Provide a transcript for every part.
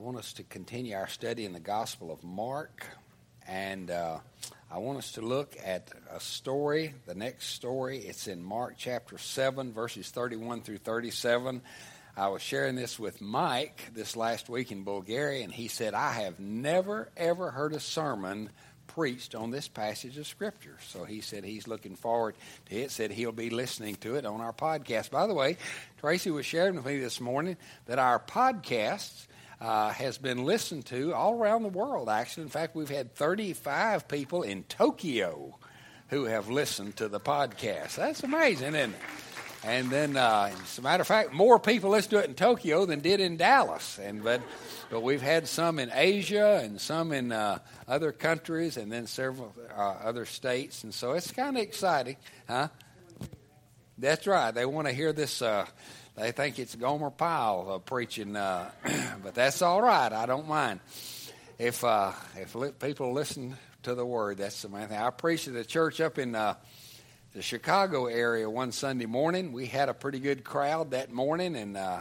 want us to continue our study in the Gospel of Mark. And uh, I want us to look at a story, the next story. It's in Mark chapter 7, verses 31 through 37. I was sharing this with Mike this last week in Bulgaria, and he said, I have never, ever heard a sermon preached on this passage of Scripture. So he said he's looking forward to it, said he'll be listening to it on our podcast. By the way, Tracy was sharing with me this morning that our podcasts uh, has been listened to all around the world, actually. In fact, we've had 35 people in Tokyo who have listened to the podcast. That's amazing, isn't it? And then, uh, as a matter of fact, more people listen to it in Tokyo than did in Dallas. And but, but we've had some in Asia and some in uh, other countries, and then several uh, other states. And so it's kind of exciting, huh? That's right. They want to hear this uh, they think it's Gomer Pyle uh, preaching, uh, but that's all right. I don't mind. If uh, if li- people listen to the word, that's the main thing. I preached at a church up in uh, the Chicago area one Sunday morning. We had a pretty good crowd that morning, and uh,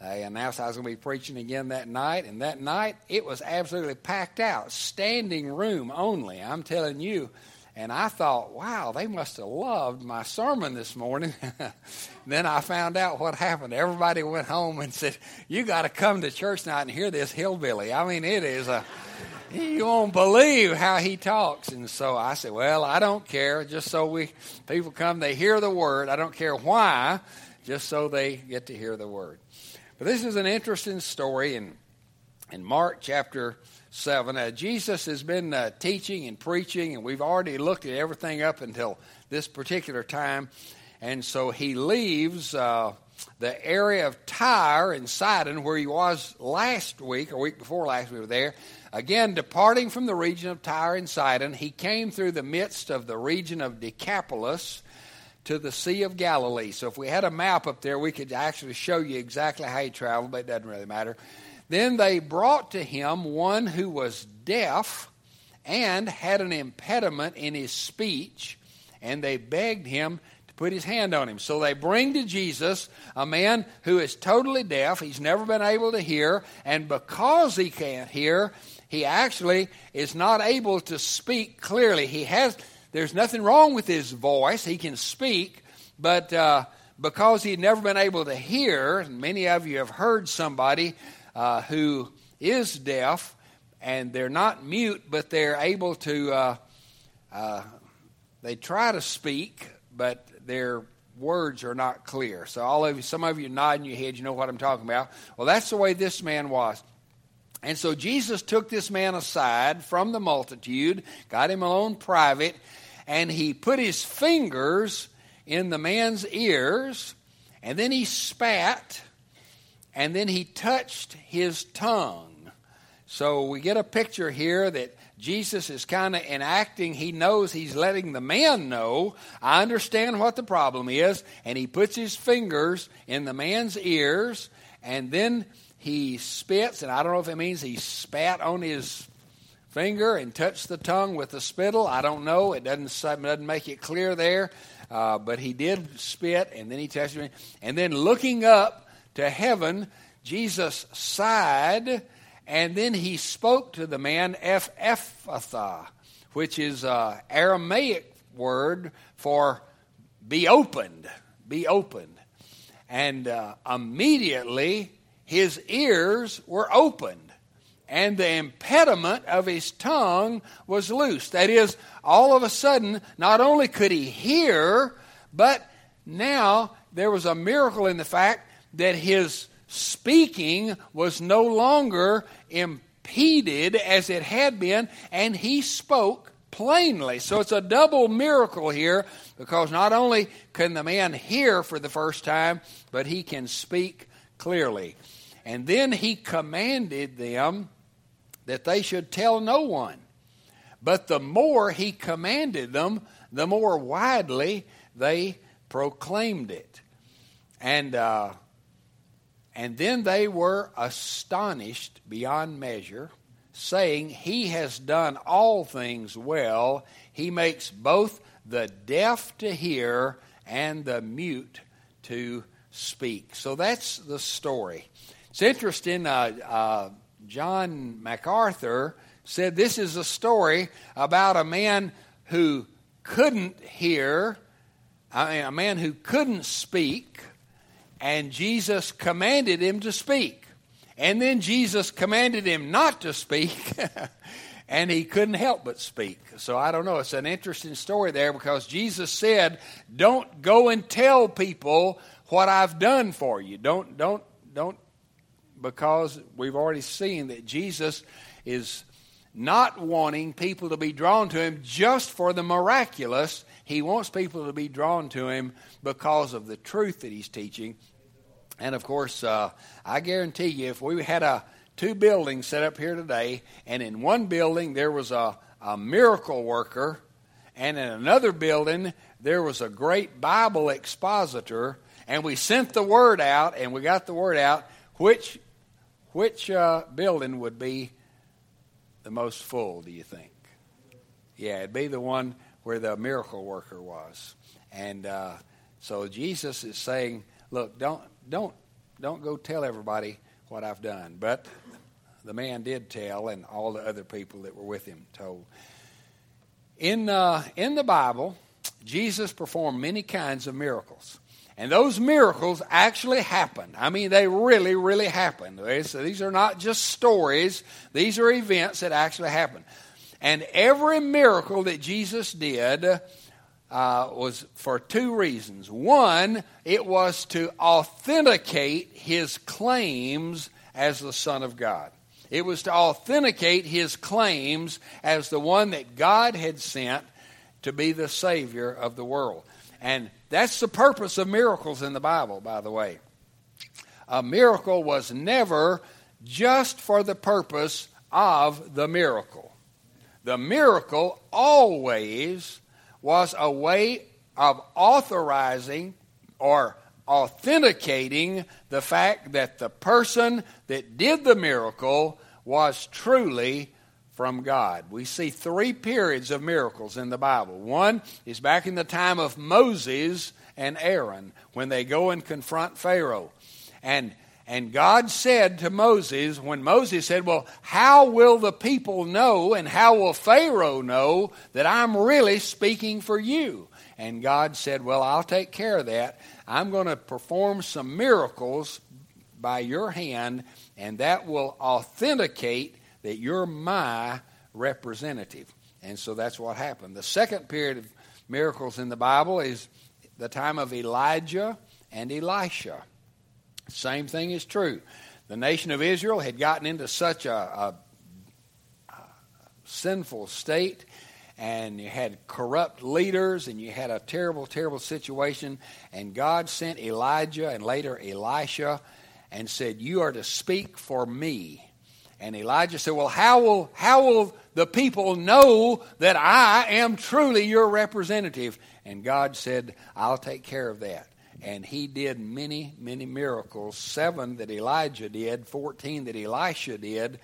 they announced I was going to be preaching again that night. And that night, it was absolutely packed out, standing room only. I'm telling you. And I thought, wow, they must have loved my sermon this morning. then I found out what happened. Everybody went home and said, You got to come to church tonight and hear this hillbilly. I mean, it is a. You won't believe how he talks. And so I said, Well, I don't care. Just so we people come, they hear the word. I don't care why, just so they get to hear the word. But this is an interesting story in, in Mark chapter 7. Uh, Jesus has been uh, teaching and preaching, and we've already looked at everything up until this particular time. And so he leaves uh, the area of Tyre and Sidon, where he was last week, or week before last, we were there. Again, departing from the region of Tyre and Sidon, he came through the midst of the region of Decapolis to the Sea of Galilee. So if we had a map up there, we could actually show you exactly how he traveled, but it doesn't really matter. Then they brought to him one who was deaf and had an impediment in his speech, and they begged him to put his hand on him. So they bring to Jesus a man who is totally deaf, he's never been able to hear, and because he can't hear, he actually is not able to speak clearly. He has there's nothing wrong with his voice, he can speak, but uh, because he'd never been able to hear, many of you have heard somebody uh, who is deaf, and they're not mute, but they're able to, uh, uh, they try to speak, but their words are not clear. So all of you, some of you nodding your head, you know what I'm talking about. Well, that's the way this man was. And so Jesus took this man aside from the multitude, got him alone private, and he put his fingers in the man's ears, and then he spat and then he touched his tongue. So we get a picture here that Jesus is kind of enacting. He knows he's letting the man know, I understand what the problem is. And he puts his fingers in the man's ears, and then he spits. And I don't know if it means he spat on his finger and touched the tongue with the spittle. I don't know. It doesn't, doesn't make it clear there. Uh, but he did spit, and then he touched me. And then looking up, to heaven, Jesus sighed, and then he spoke to the man, Ephphatha, which is an Aramaic word for be opened, be opened. And uh, immediately his ears were opened, and the impediment of his tongue was loosed. That is, all of a sudden, not only could he hear, but now there was a miracle in the fact that his speaking was no longer impeded as it had been, and he spoke plainly. So it's a double miracle here because not only can the man hear for the first time, but he can speak clearly. And then he commanded them that they should tell no one. But the more he commanded them, the more widely they proclaimed it. And uh, and then they were astonished beyond measure, saying, He has done all things well. He makes both the deaf to hear and the mute to speak. So that's the story. It's interesting. Uh, uh, John MacArthur said this is a story about a man who couldn't hear, I mean, a man who couldn't speak, and Jesus commanded him to speak. And then Jesus commanded him not to speak, and he couldn't help but speak. So I don't know. It's an interesting story there because Jesus said, "Don't go and tell people what I've done for you. Don't don't don't because we've already seen that Jesus is not wanting people to be drawn to him just for the miraculous. He wants people to be drawn to him because of the truth that he's teaching. And of course, uh, I guarantee you, if we had a two buildings set up here today, and in one building there was a, a miracle worker, and in another building there was a great Bible expositor, and we sent the word out, and we got the word out, which which uh, building would be the most full, do you think? Yeah, it'd be the one where the miracle worker was. And uh, so Jesus is saying, look, don't, don't, don't go tell everybody what I've done. But the man did tell, and all the other people that were with him told. In, uh, in the Bible, Jesus performed many kinds of miracles. And those miracles actually happened. I mean, they really, really happened. So these are not just stories, these are events that actually happened. And every miracle that Jesus did uh, was for two reasons. One, it was to authenticate his claims as the Son of God. It was to authenticate his claims as the one that God had sent to be the Savior of the world. And that's the purpose of miracles in the Bible, by the way. A miracle was never just for the purpose of the miracle. The miracle always was a way of authorizing or authenticating the fact that the person that did the miracle was truly from God. We see three periods of miracles in the Bible. One is back in the time of Moses and Aaron when they go and confront Pharaoh. And and God said to Moses, when Moses said, Well, how will the people know and how will Pharaoh know that I'm really speaking for you? And God said, Well, I'll take care of that. I'm going to perform some miracles by your hand, and that will authenticate that you're my representative. And so that's what happened. The second period of miracles in the Bible is the time of Elijah and Elisha. Same thing is true. The nation of Israel had gotten into such a, a, a sinful state, and you had corrupt leaders, and you had a terrible, terrible situation. And God sent Elijah and later Elisha and said, You are to speak for me. And Elijah said, Well, how will, how will the people know that I am truly your representative? And God said, I'll take care of that. And he did many, many miracles seven that Elijah did, 14 that Elisha did.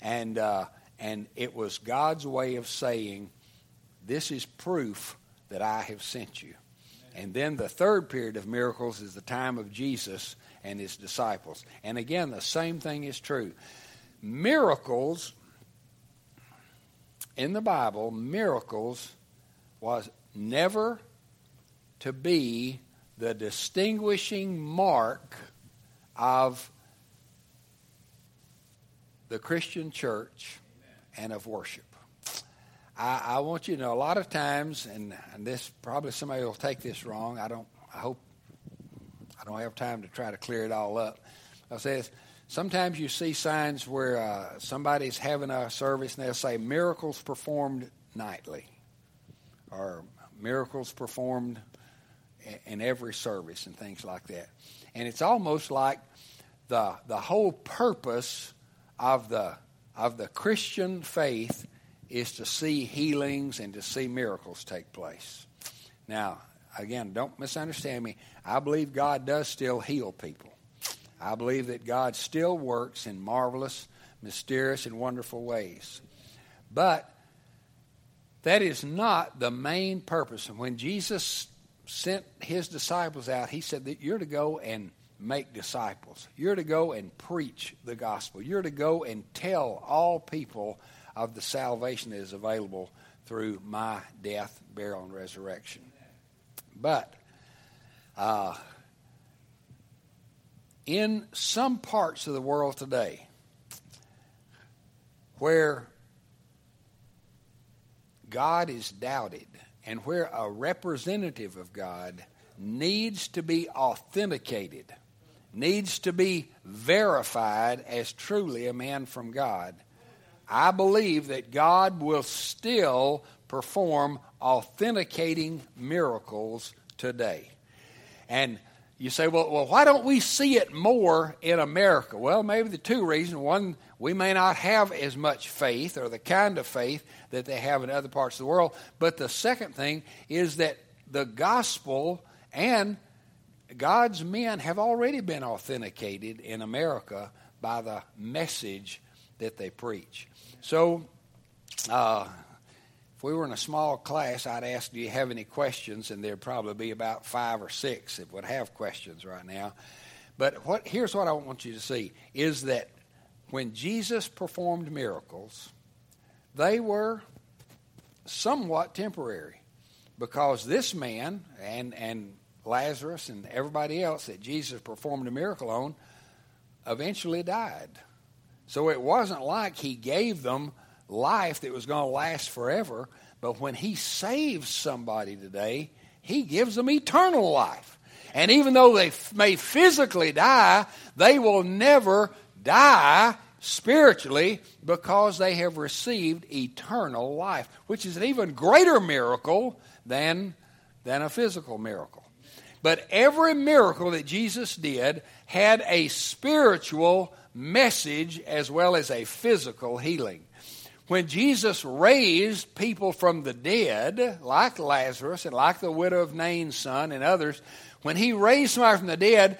And, uh, and it was God's way of saying, This is proof that I have sent you. And then the third period of miracles is the time of Jesus and his disciples. And again, the same thing is true miracles in the Bible, miracles was never to be the distinguishing mark of the Christian church and of worship. I, I, want you to know a lot of times, and, and this probably somebody will take this wrong. I don't. I hope I don't have time to try to clear it all up. I say Sometimes you see signs where uh, somebody's having a service and they'll say miracles performed nightly or miracles performed in every service and things like that. And it's almost like the the whole purpose of the of the Christian faith is to see healings and to see miracles take place. Now, again, don't misunderstand me. I believe God does still heal people. I believe that God still works in marvelous, mysterious, and wonderful ways. But that is not the main purpose. And when Jesus sent his disciples out, he said that you're to go and make disciples. You're to go and preach the gospel. You're to go and tell all people of the salvation that is available through my death, burial, and resurrection. But uh, in some parts of the world today, where God is doubted and where a representative of God needs to be authenticated, needs to be verified as truly a man from God, I believe that God will still perform authenticating miracles today. And you say, well, well, why don't we see it more in America? Well, maybe the two reasons. One, we may not have as much faith or the kind of faith that they have in other parts of the world. But the second thing is that the gospel and God's men have already been authenticated in America by the message that they preach. So, uh, if we were in a small class, I'd ask, Do you have any questions? And there'd probably be about five or six that would have questions right now. But what, here's what I want you to see is that when Jesus performed miracles, they were somewhat temporary because this man and, and Lazarus and everybody else that Jesus performed a miracle on eventually died. So it wasn't like he gave them life that was going to last forever, but when he saves somebody today, he gives them eternal life. And even though they may physically die, they will never die spiritually because they have received eternal life, which is an even greater miracle than, than a physical miracle. But every miracle that Jesus did had a spiritual message as well as a physical healing. When Jesus raised people from the dead, like Lazarus and like the widow of Nain's son and others, when he raised somebody from the dead,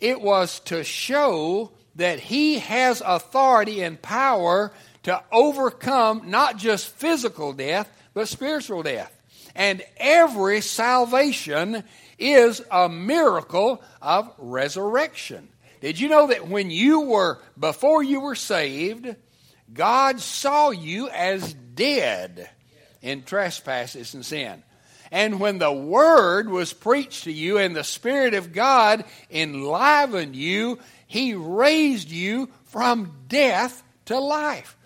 it was to show that he has authority and power to overcome not just physical death, but spiritual death. And every salvation is a miracle of resurrection. Did you know that when you were, before you were saved, God saw you as dead in trespasses and sin? And when the word was preached to you and the Spirit of God enlivened you, He raised you from death to life.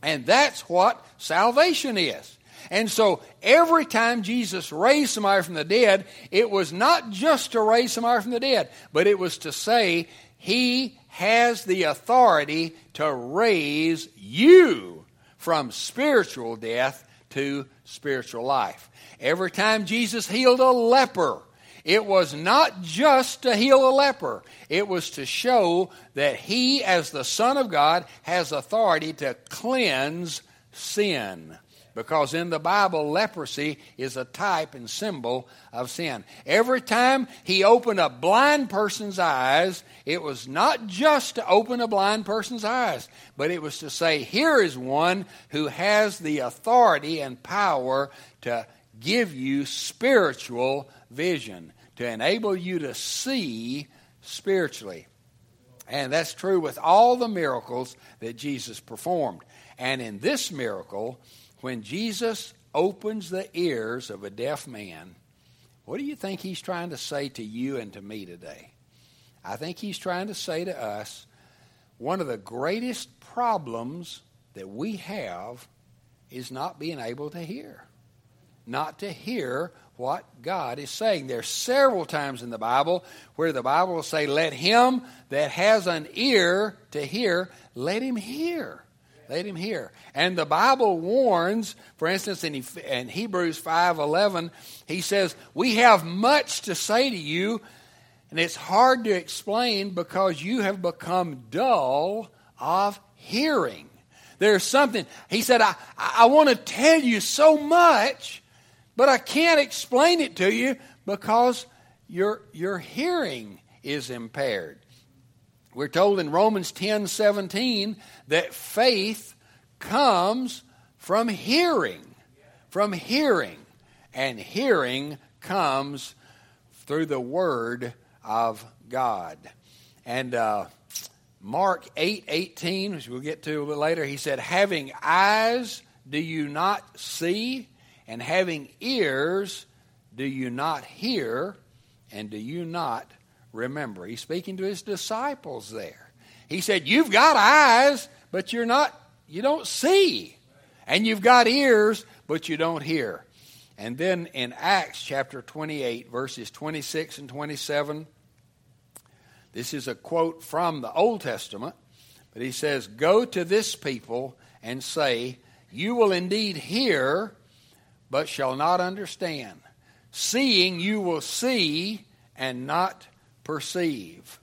And that's what salvation is. And so every time Jesus raised somebody from the dead, it was not just to raise somebody from the dead, but it was to say, He has the authority to raise you from spiritual death to spiritual life. Every time Jesus healed a leper, it was not just to heal a leper, it was to show that he, as the Son of God, has authority to cleanse sin because in the Bible, leprosy is a type and symbol of sin. Every time he opened a blind person's eyes, it was not just to open a blind person's eyes, but it was to say, Here is one who has the authority and power to give you spiritual vision, to enable you to see spiritually. And that's true with all the miracles that Jesus performed. And in this miracle, when Jesus opens the ears of a deaf man, what do you think he's trying to say to you and to me today? I think he's trying to say to us one of the greatest problems that we have is not being able to hear. Not to hear what God is saying. There's several times in the Bible where the Bible will say, Let him that has an ear to hear, let him hear. Let him hear. And the Bible warns, for instance, in, in Hebrews 5.11, he says, We have much to say to you, and it's hard to explain because you have become dull of hearing. There's something, he said, I, I want to tell you so much, but I can't explain it to you because your, your hearing is impaired. We're told in Romans 10 17 that faith comes from hearing. From hearing. And hearing comes through the word of God. And uh, Mark 8 18, which we'll get to a little later, he said, Having eyes, do you not see? And having ears, do you not hear? And do you not remember? He's speaking to his disciples there. He said, You've got eyes, but you're not, you don't see. And you've got ears, but you don't hear. And then in Acts chapter 28, verses 26 and 27, this is a quote from the Old Testament, but he says, Go to this people and say, You will indeed hear, but shall not understand. Seeing you will see and not perceive.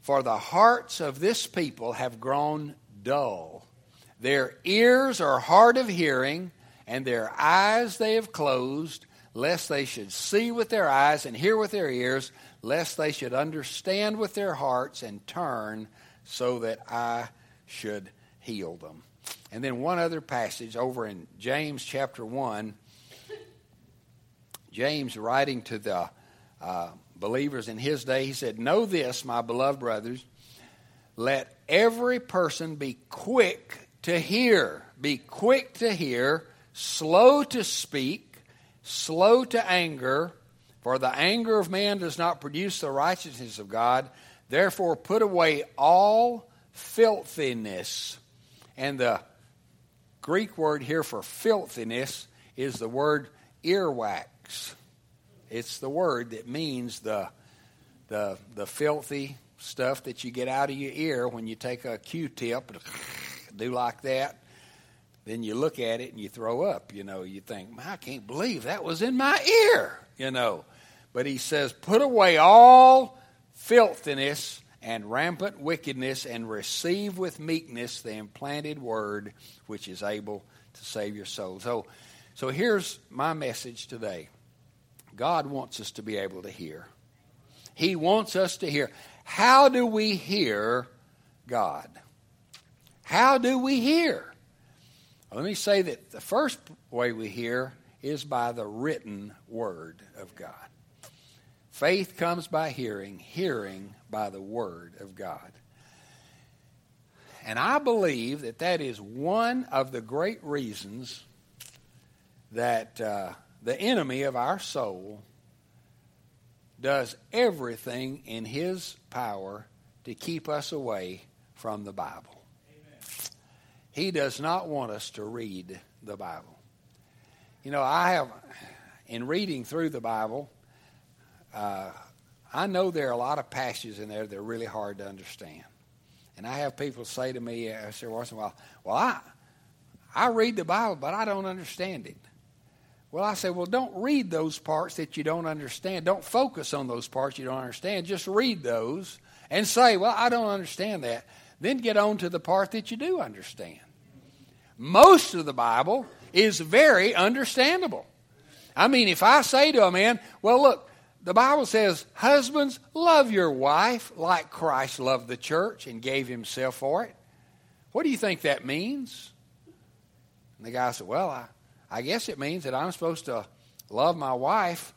For the hearts of this people have grown dull. Their ears are hard of hearing, and their eyes they have closed, lest they should see with their eyes and hear with their ears, lest they should understand with their hearts and turn, so that I should heal them. And then one other passage over in James chapter 1. James writing to the uh, believers in his day, he said, Know this, my beloved brothers, let every person be quick to hear, be quick to hear, slow to speak, slow to anger, for the anger of man does not produce the righteousness of God. Therefore, put away all filthiness. And the Greek word here for filthiness is the word earwax. It's the word that means the, the, the filthy stuff that you get out of your ear when you take a Q-tip, do like that. Then you look at it and you throw up. You know, you think, I can't believe that was in my ear. You know, but he says, put away all filthiness and rampant wickedness and receive with meekness the implanted word which is able to save your soul. So, so here's my message today. God wants us to be able to hear. He wants us to hear. How do we hear God? How do we hear? Let me say that the first way we hear is by the written word of God. Faith comes by hearing, hearing by the word of God. And I believe that that is one of the great reasons that uh, the enemy of our soul, does everything in his power to keep us away from the Bible. Amen. He does not want us to read the Bible. You know, I have, in reading through the Bible, uh, I know there are a lot of passages in there that are really hard to understand. And I have people say to me every once in a while, Well, I, I read the Bible, but I don't understand it. Well, I say, well, don't read those parts that you don't understand. Don't focus on those parts you don't understand. Just read those and say, well, I don't understand that. Then get on to the part that you do understand. Most of the Bible is very understandable. I mean, if I say to a man, well, look, the Bible says, husbands, love your wife like Christ loved the church and gave himself for it. What do you think that means? And the guy said, well, I, I guess it means that I'm supposed to love my wife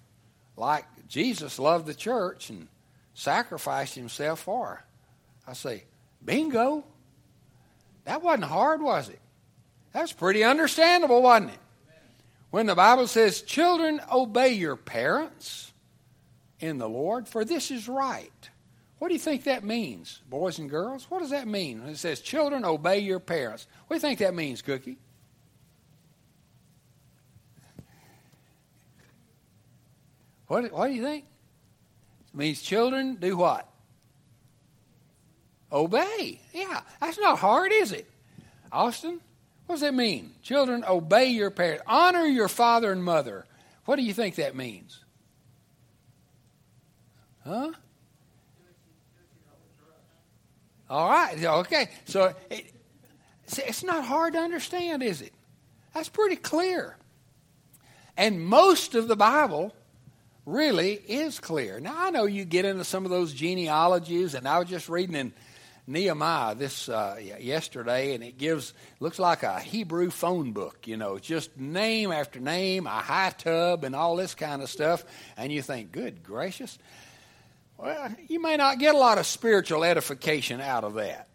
like Jesus loved the church and sacrificed himself for her. I say, bingo. That wasn't hard, was it? That's pretty understandable, wasn't it? When the Bible says, Children, obey your parents in the Lord, for this is right. What do you think that means, boys and girls? What does that mean? It says, Children, obey your parents. What do you think that means, Cookie? What, what do you think? It means children do what? Obey. Yeah, that's not hard, is it? Austin, what does that mean? Children, obey your parents. Honor your father and mother. What do you think that means? Huh? All right. Okay. So it, it's not hard to understand, is it? That's pretty clear. And most of the Bible really is clear. Now, I know you get into some of those genealogies, and I was just reading in Nehemiah this uh, yesterday, and it gives looks like a Hebrew phone book. You know, just name after name, Ahitub, and all this kind of stuff. And you think, good gracious. Well, you may not get a lot of spiritual edification out of that.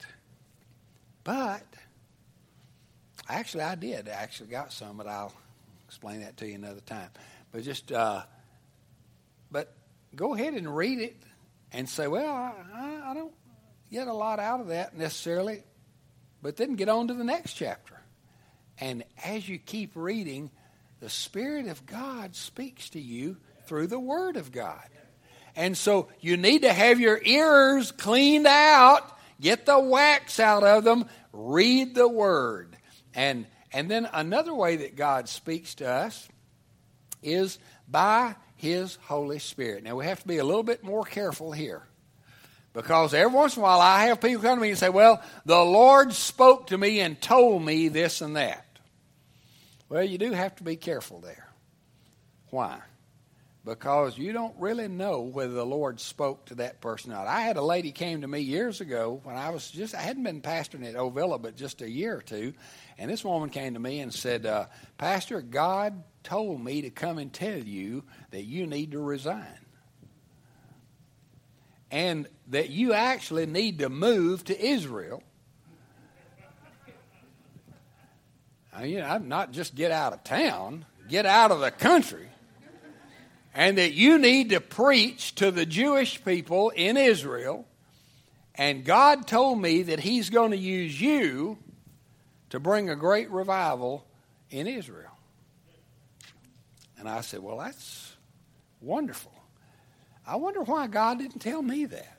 But actually, I did. I actually got some, but I'll explain that to you another time. But just, uh, but go ahead and read it and say, well, I, I don't get a lot out of that necessarily. But then get on to the next chapter. And as you keep reading, the Spirit of God speaks to you through the Word of God. And so you need to have your ears cleaned out, get the wax out of them, read the Word. And, and then another way that God speaks to us is by His Holy Spirit. Now we have to be a little bit more careful here. Because every once in a while I have people come to me and say, Well, the Lord spoke to me and told me this and that. Well, you do have to be careful there. Why? Because you don't really know whether the Lord spoke to that person or not. I had a lady came to me years ago when I was just I hadn't been pastoring at Ovilla but just a year or two, and this woman came to me and said, uh, "Pastor, God told me to come and tell you that you need to resign." and that you actually need to move to Israel I mean, you know, not just get out of town, get out of the country. And that you need to preach to the Jewish people in Israel. And God told me that He's going to use you to bring a great revival in Israel. And I said, Well, that's wonderful. I wonder why God didn't tell me that.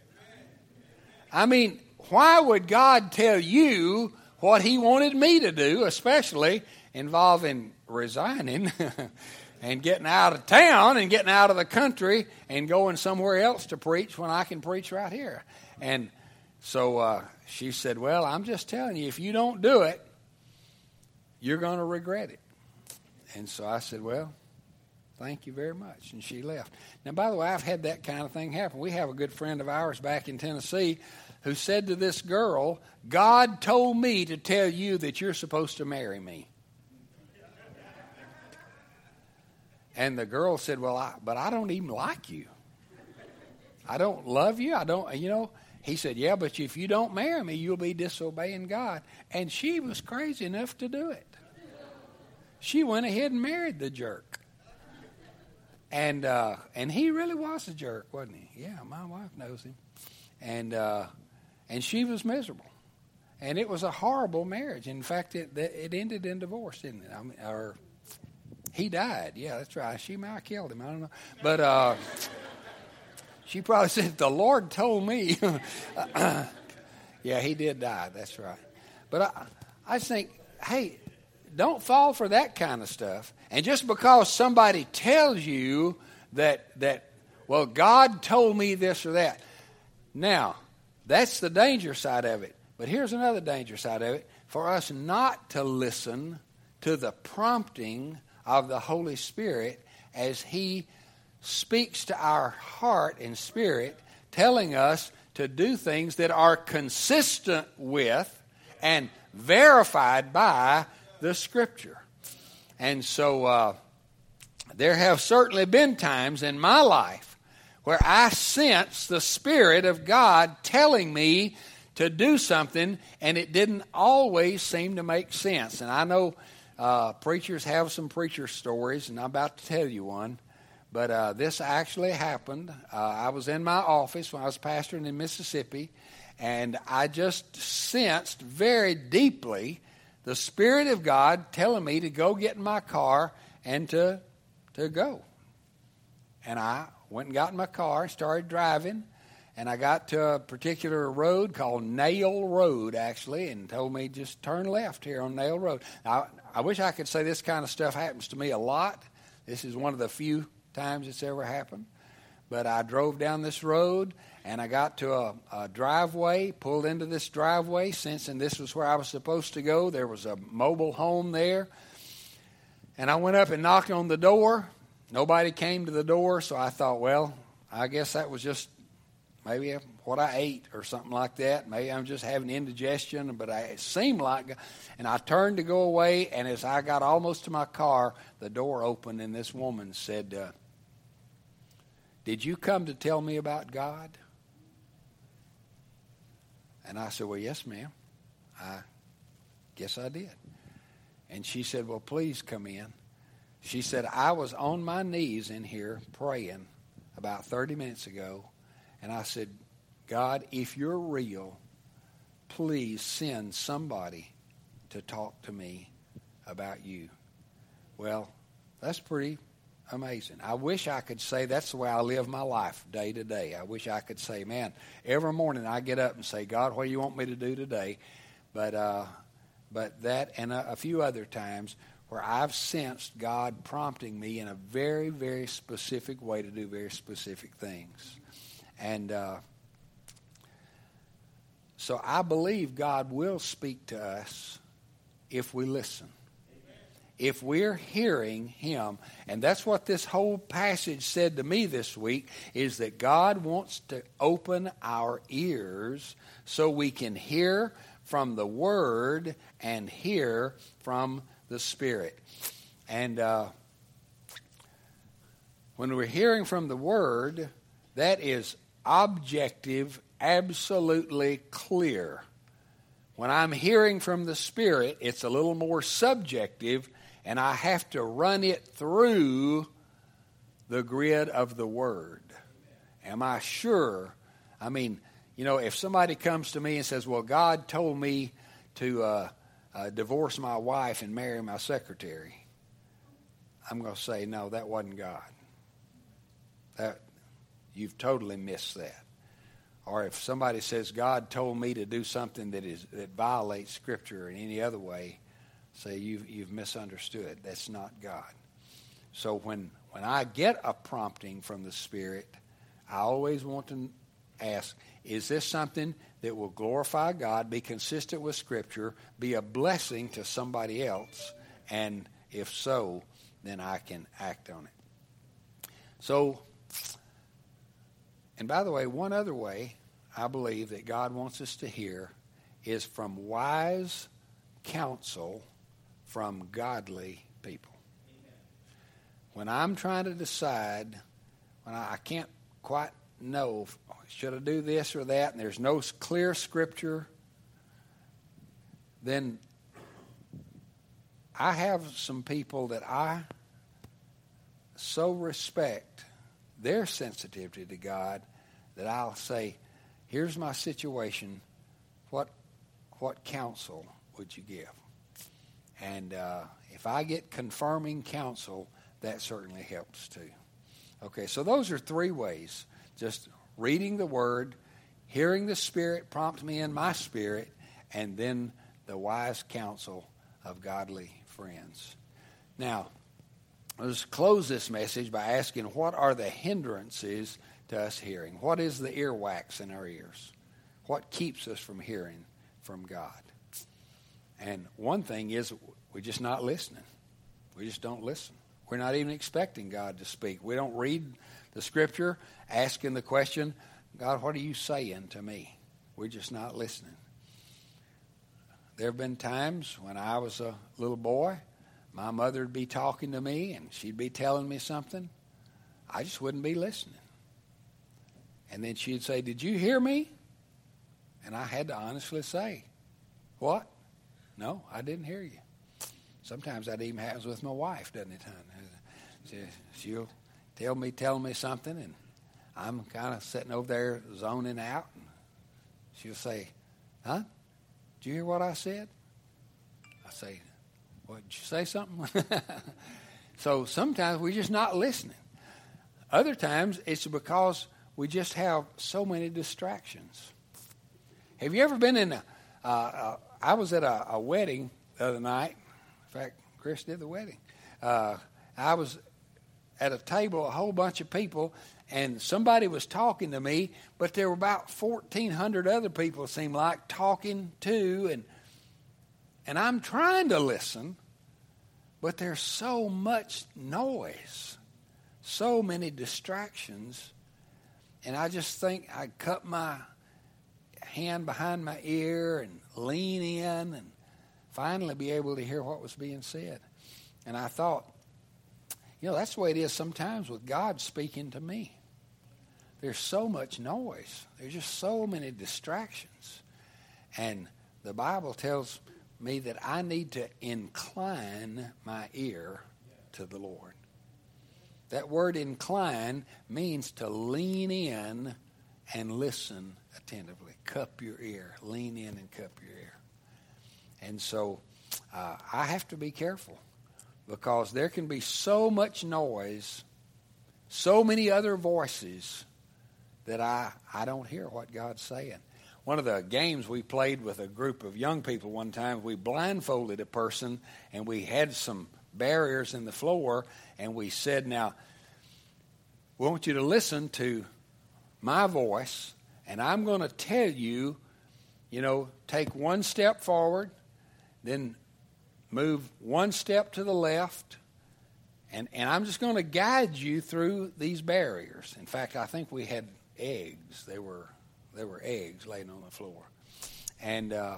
I mean, why would God tell you what he wanted me to do, especially involving resigning and getting out of town and getting out of the country and going somewhere else to preach when I can preach right here. And so uh, she said, Well, I'm just telling you, if you don't do it, you're going to regret it. And so I said, Well, thank you very much. And she left. Now, by the way, I've had that kind of thing happen. We have a good friend of ours back in Tennessee who said to this girl, God told me to tell you that you're supposed to marry me. And the girl said, Well, I, but I don't even like you. I don't love you. I don't, you know. He said, Yeah, but if you don't marry me, you'll be disobeying God. And she was crazy enough to do it. She went ahead and married the jerk. And uh, and he really was a jerk, wasn't he? Yeah, my wife knows him. And uh, and she was miserable. And it was a horrible marriage. In fact, it it ended in divorce, didn't it? I mean, or he died. Yeah, that's right. She might have killed him. I don't know, but uh, she probably said, "The Lord told me." yeah, he did die. That's right. But I, I think, hey, don't fall for that kind of stuff. And just because somebody tells you that that, well, God told me this or that. Now, that's the danger side of it. But here's another danger side of it for us not to listen to the prompting of the Holy Spirit as He speaks to our heart and spirit, telling us to do things that are consistent with and verified by the Scripture. And so uh, there have certainly been times in my life where I sense the Spirit of God telling me to do something, and it didn't always seem to make sense. And I know uh, preachers have some preacher stories, and I'm about to tell you one. But uh, this actually happened. Uh, I was in my office when I was pastoring in Mississippi, and I just sensed very deeply the Spirit of God telling me to go get in my car and to, to go. And I went and got in my car started driving. And I got to a particular road called Nail Road, actually, and told me just turn left here on Nail Road. Now, I wish I could say this kind of stuff happens to me a lot. This is one of the few times it's ever happened. But I drove down this road and I got to a, a driveway, pulled into this driveway, sensing this was where I was supposed to go. There was a mobile home there. And I went up and knocked on the door. Nobody came to the door, so I thought, well, I guess that was just maybe what I ate or something like that. Maybe I'm just having indigestion, but I, it seemed like. And I turned to go away, and as I got almost to my car, the door opened, and this woman said, uh, Did you come to tell me about God? And I said, Well, yes, ma'am. I guess I did. And she said, Well, please come in. She said, I was on my knees in here praying about 30 minutes ago. And I said, God, if you're real, please send somebody to talk to me about you. Well, that's pretty amazing. I wish I could say that's the way I live my life day to day. I wish I could say, man, every morning I get up and say, God, what do you want me to do today? But uh, but that and a, a few other times where I've sensed God prompting me in a very very specific way to do very specific things, and. Uh, so I believe God will speak to us if we listen if we're hearing him and that's what this whole passage said to me this week is that god wants to open our ears so we can hear from the word and hear from the spirit and uh, when we're hearing from the word that is objective absolutely clear when I'm hearing from the Spirit, it's a little more subjective and I have to run it through the grid of the Word. Am I sure? I mean, you know, if somebody comes to me and says, Well, God told me to uh, uh, divorce my wife and marry my secretary, I'm going to say, No, that wasn't God. That, you've totally missed that. Or if somebody says, God told me to do something that, is, that violates Scripture in any other way, say you've, you've misunderstood. That's not God. So when, when I get a prompting from the Spirit, I always want to ask, is this something that will glorify God, be consistent with Scripture, be a blessing to somebody else? And if so, then I can act on it. So, and by the way, one other way I believe that God wants us to hear is from wise counsel from godly people. When I'm trying to decide, when I, I can't quite know, should I do this or that, and there's no clear scripture, then I have some people that I so respect their sensitivity to God that I'll say, here's my situation. What, what counsel would you give? And uh, if I get confirming counsel, that certainly helps too. Okay, so those are three ways just reading the Word, hearing the Spirit prompt me in my spirit, and then the wise counsel of godly friends. Now, let's close this message by asking what are the hindrances to us hearing? What is the earwax in our ears? What keeps us from hearing from God? And one thing is, we're just not listening. We just don't listen. We're not even expecting God to speak. We don't read the scripture asking the question, God, what are you saying to me? We're just not listening. There have been times when I was a little boy, my mother would be talking to me and she'd be telling me something. I just wouldn't be listening. And then she'd say, Did you hear me? And I had to honestly say, What? No, I didn't hear you. Sometimes that even happens with my wife, doesn't it, hon? She'll tell me, tell me something, and I'm kind of sitting over there zoning out. And she'll say, Huh? Did you hear what I said? I say, What, did you say something? so sometimes we're just not listening. Other times it's because we just have so many distractions. Have you ever been in a, uh, uh, I was at a, a, wedding the other night. In fact, Chris did the wedding. Uh, I was at a table, a whole bunch of people, and somebody was talking to me, but there were about 1,400 other people, it seemed like, talking too. And, and I'm trying to listen, but there's so much noise, so many distractions. And I just think I cut my hand behind my ear and lean in and finally be able to hear what was being said. And I thought, you know, that's the way it is sometimes with God speaking to me. there's so much noise. There's just so many distractions. And the Bible tells me that I need to incline my ear to the Lord. That word incline means to lean in and listen attentively. Cup your ear. Lean in and cup your ear. And so uh, I have to be careful because there can be so much noise, so many other voices that I, I don't hear what God's saying. One of the games we played with a group of young people one time, we blindfolded a person and we had some barriers in the floor, and we said, Now, we want you to listen to my voice, and I'm going to tell you, you know, take one step forward, then move one step to the left, and, and I'm just going to guide you through these barriers. In fact, I think we had eggs. They were, they were eggs laying on the floor. And uh,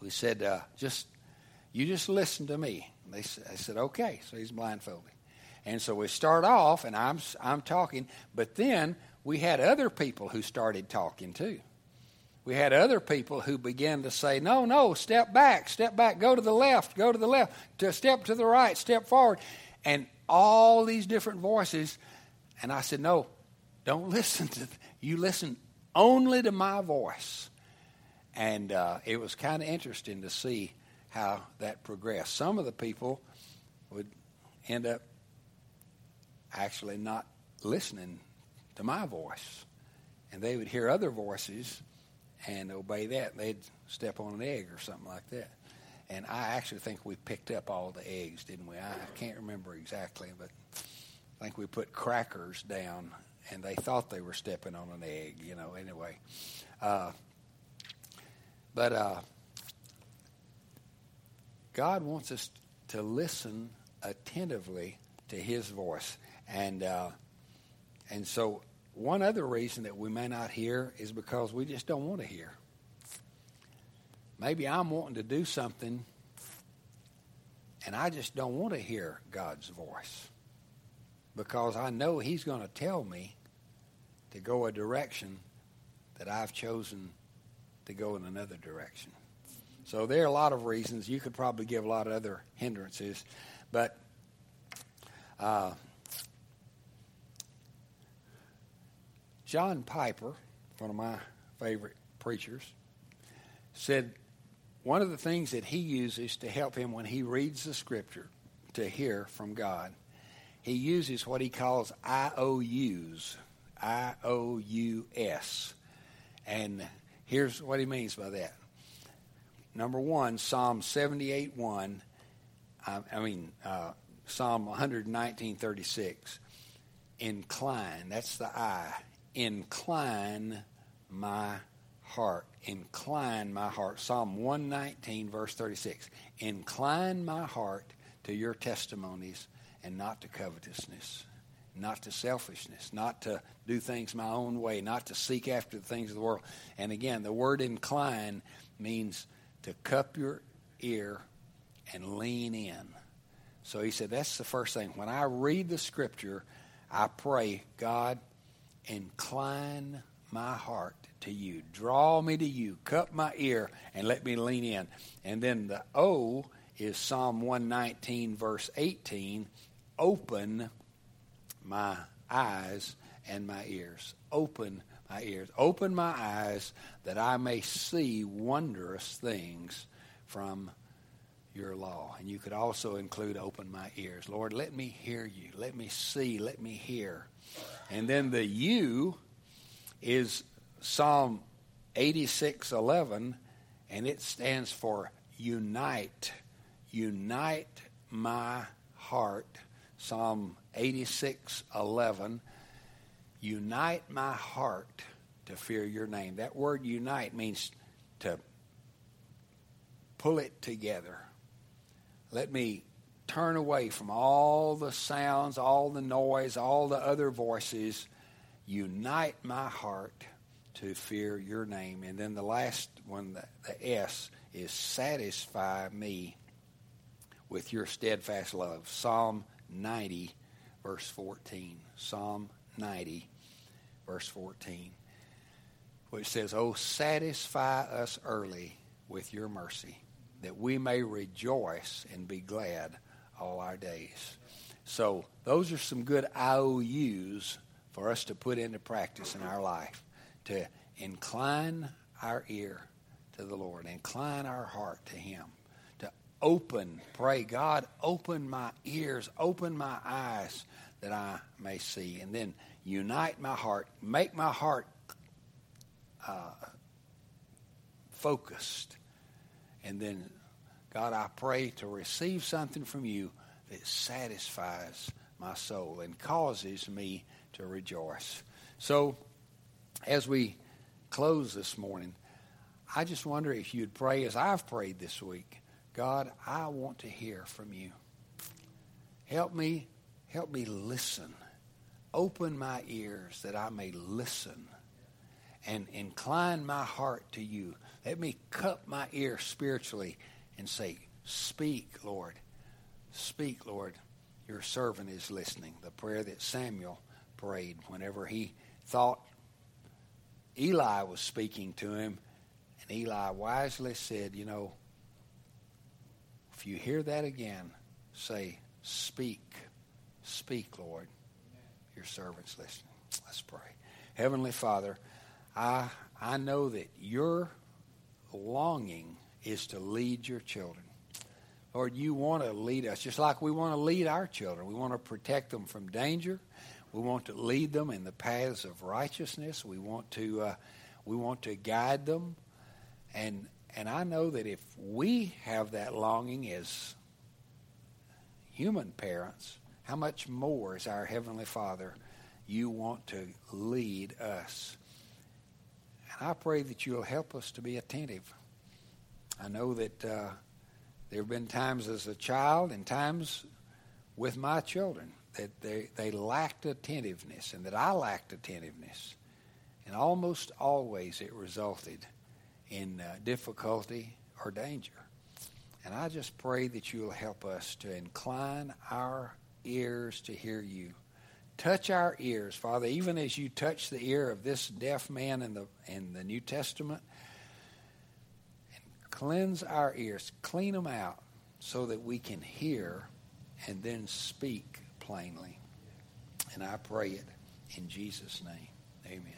we said, uh, just you just listen to me. They, they said, okay. So he's blindfolded. And so we start off, and I'm, I'm talking, but then we had other people who started talking too. We had other people who began to say, no, no, step back, step back, go to the left, go to the left, to step to the right, step forward. And all these different voices. And I said, no, don't listen to, you listen only to my voice. And uh, it was kind of interesting to see how that progressed. Some of the people would end up actually not listening to my voice, and they would hear other voices and obey that. They'd step on an egg or something like that. And I actually think we picked up all the eggs, didn't we? I can't remember exactly, but I think we put crackers down, and they thought they were stepping on an egg, you know, anyway. Uh, but uh, God wants us to listen attentively to His voice, and uh, and so one other reason that we may not hear is because we just don't want to hear. Maybe I'm wanting to do something, and I just don't want to hear God's voice because I know He's going to tell me to go a direction that I've chosen to go in another direction. So there are a lot of reasons. You could probably give a lot of other hindrances, but uh, John Piper, one of my favorite preachers, said one of the things that he uses to help him when he reads the scripture to hear from God, he uses what he calls IOUs, I O U S. And here's what he means by that Number one, Psalm 78 1. I, I mean, uh, Psalm 119 36. Incline, that's the I. Incline my heart. Incline my heart. Psalm 119, verse 36. Incline my heart to your testimonies and not to covetousness, not to selfishness, not to do things my own way, not to seek after the things of the world. And again, the word incline means to cup your ear and lean in. So he said, that's the first thing. When I read the scripture, I pray, God, incline my heart to you. Draw me to you. Cup my ear and let me lean in. And then the O is Psalm 119, verse 18. Open my eyes and my ears. Open my ears. Open my eyes that I may see wondrous things from your law. And you could also include open my ears. Lord, let me hear you. Let me see. Let me hear. And then the U is Psalm 86:11 and it stands for unite. Unite my heart. Psalm 86:11 Unite my heart to fear your name. That word unite means to pull it together. Let me turn away from all the sounds, all the noise, all the other voices. Unite my heart to fear your name. And then the last one, the, the S, is satisfy me with your steadfast love. Psalm 90, verse 14. Psalm 90, verse 14, which says, Oh, satisfy us early with your mercy, that we may rejoice and be glad all our days. So, those are some good IOUs for us to put into practice in our life to incline our ear to the Lord, incline our heart to Him, open, pray, God, open my ears, open my eyes that I may see, and then unite my heart, make my heart uh, focused, and then, God, I pray to receive something from you that satisfies my soul and causes me to rejoice. So, as we close this morning, I just wonder if you'd pray as I've prayed this week. God, I want to hear from you. Help me, help me listen. Open my ears that I may listen and incline my heart to you. Let me cup my ear spiritually and say, Speak, Lord. Speak, Lord. Your servant is listening. The prayer that Samuel prayed whenever he thought Eli was speaking to him and Eli wisely said, You know, if you hear that again, say, Speak. Speak, Lord. Your servant's listening. Let's pray. Heavenly Father, I, I know that your longing is to lead your children. Lord, you want to lead us just like we want to lead our children. We want to protect them from danger. We want to lead them in the paths of righteousness. We want to, uh, we want to guide them and and I know that if we have that longing as human parents, how much more as our heavenly Father you want to lead us. And I pray that you'll help us to be attentive. I know that uh, there have been times as a child and times with my children that they, they lacked attentiveness and that I lacked attentiveness. And almost always it resulted in uh, difficulty or danger. And I just pray that you'll help us to incline our ears to hear you. Touch our ears, Father, even as you touch the ear of this deaf man in the in the New Testament. And cleanse our ears, clean them out so that we can hear and then speak plainly. And I pray it in Jesus' name. Amen.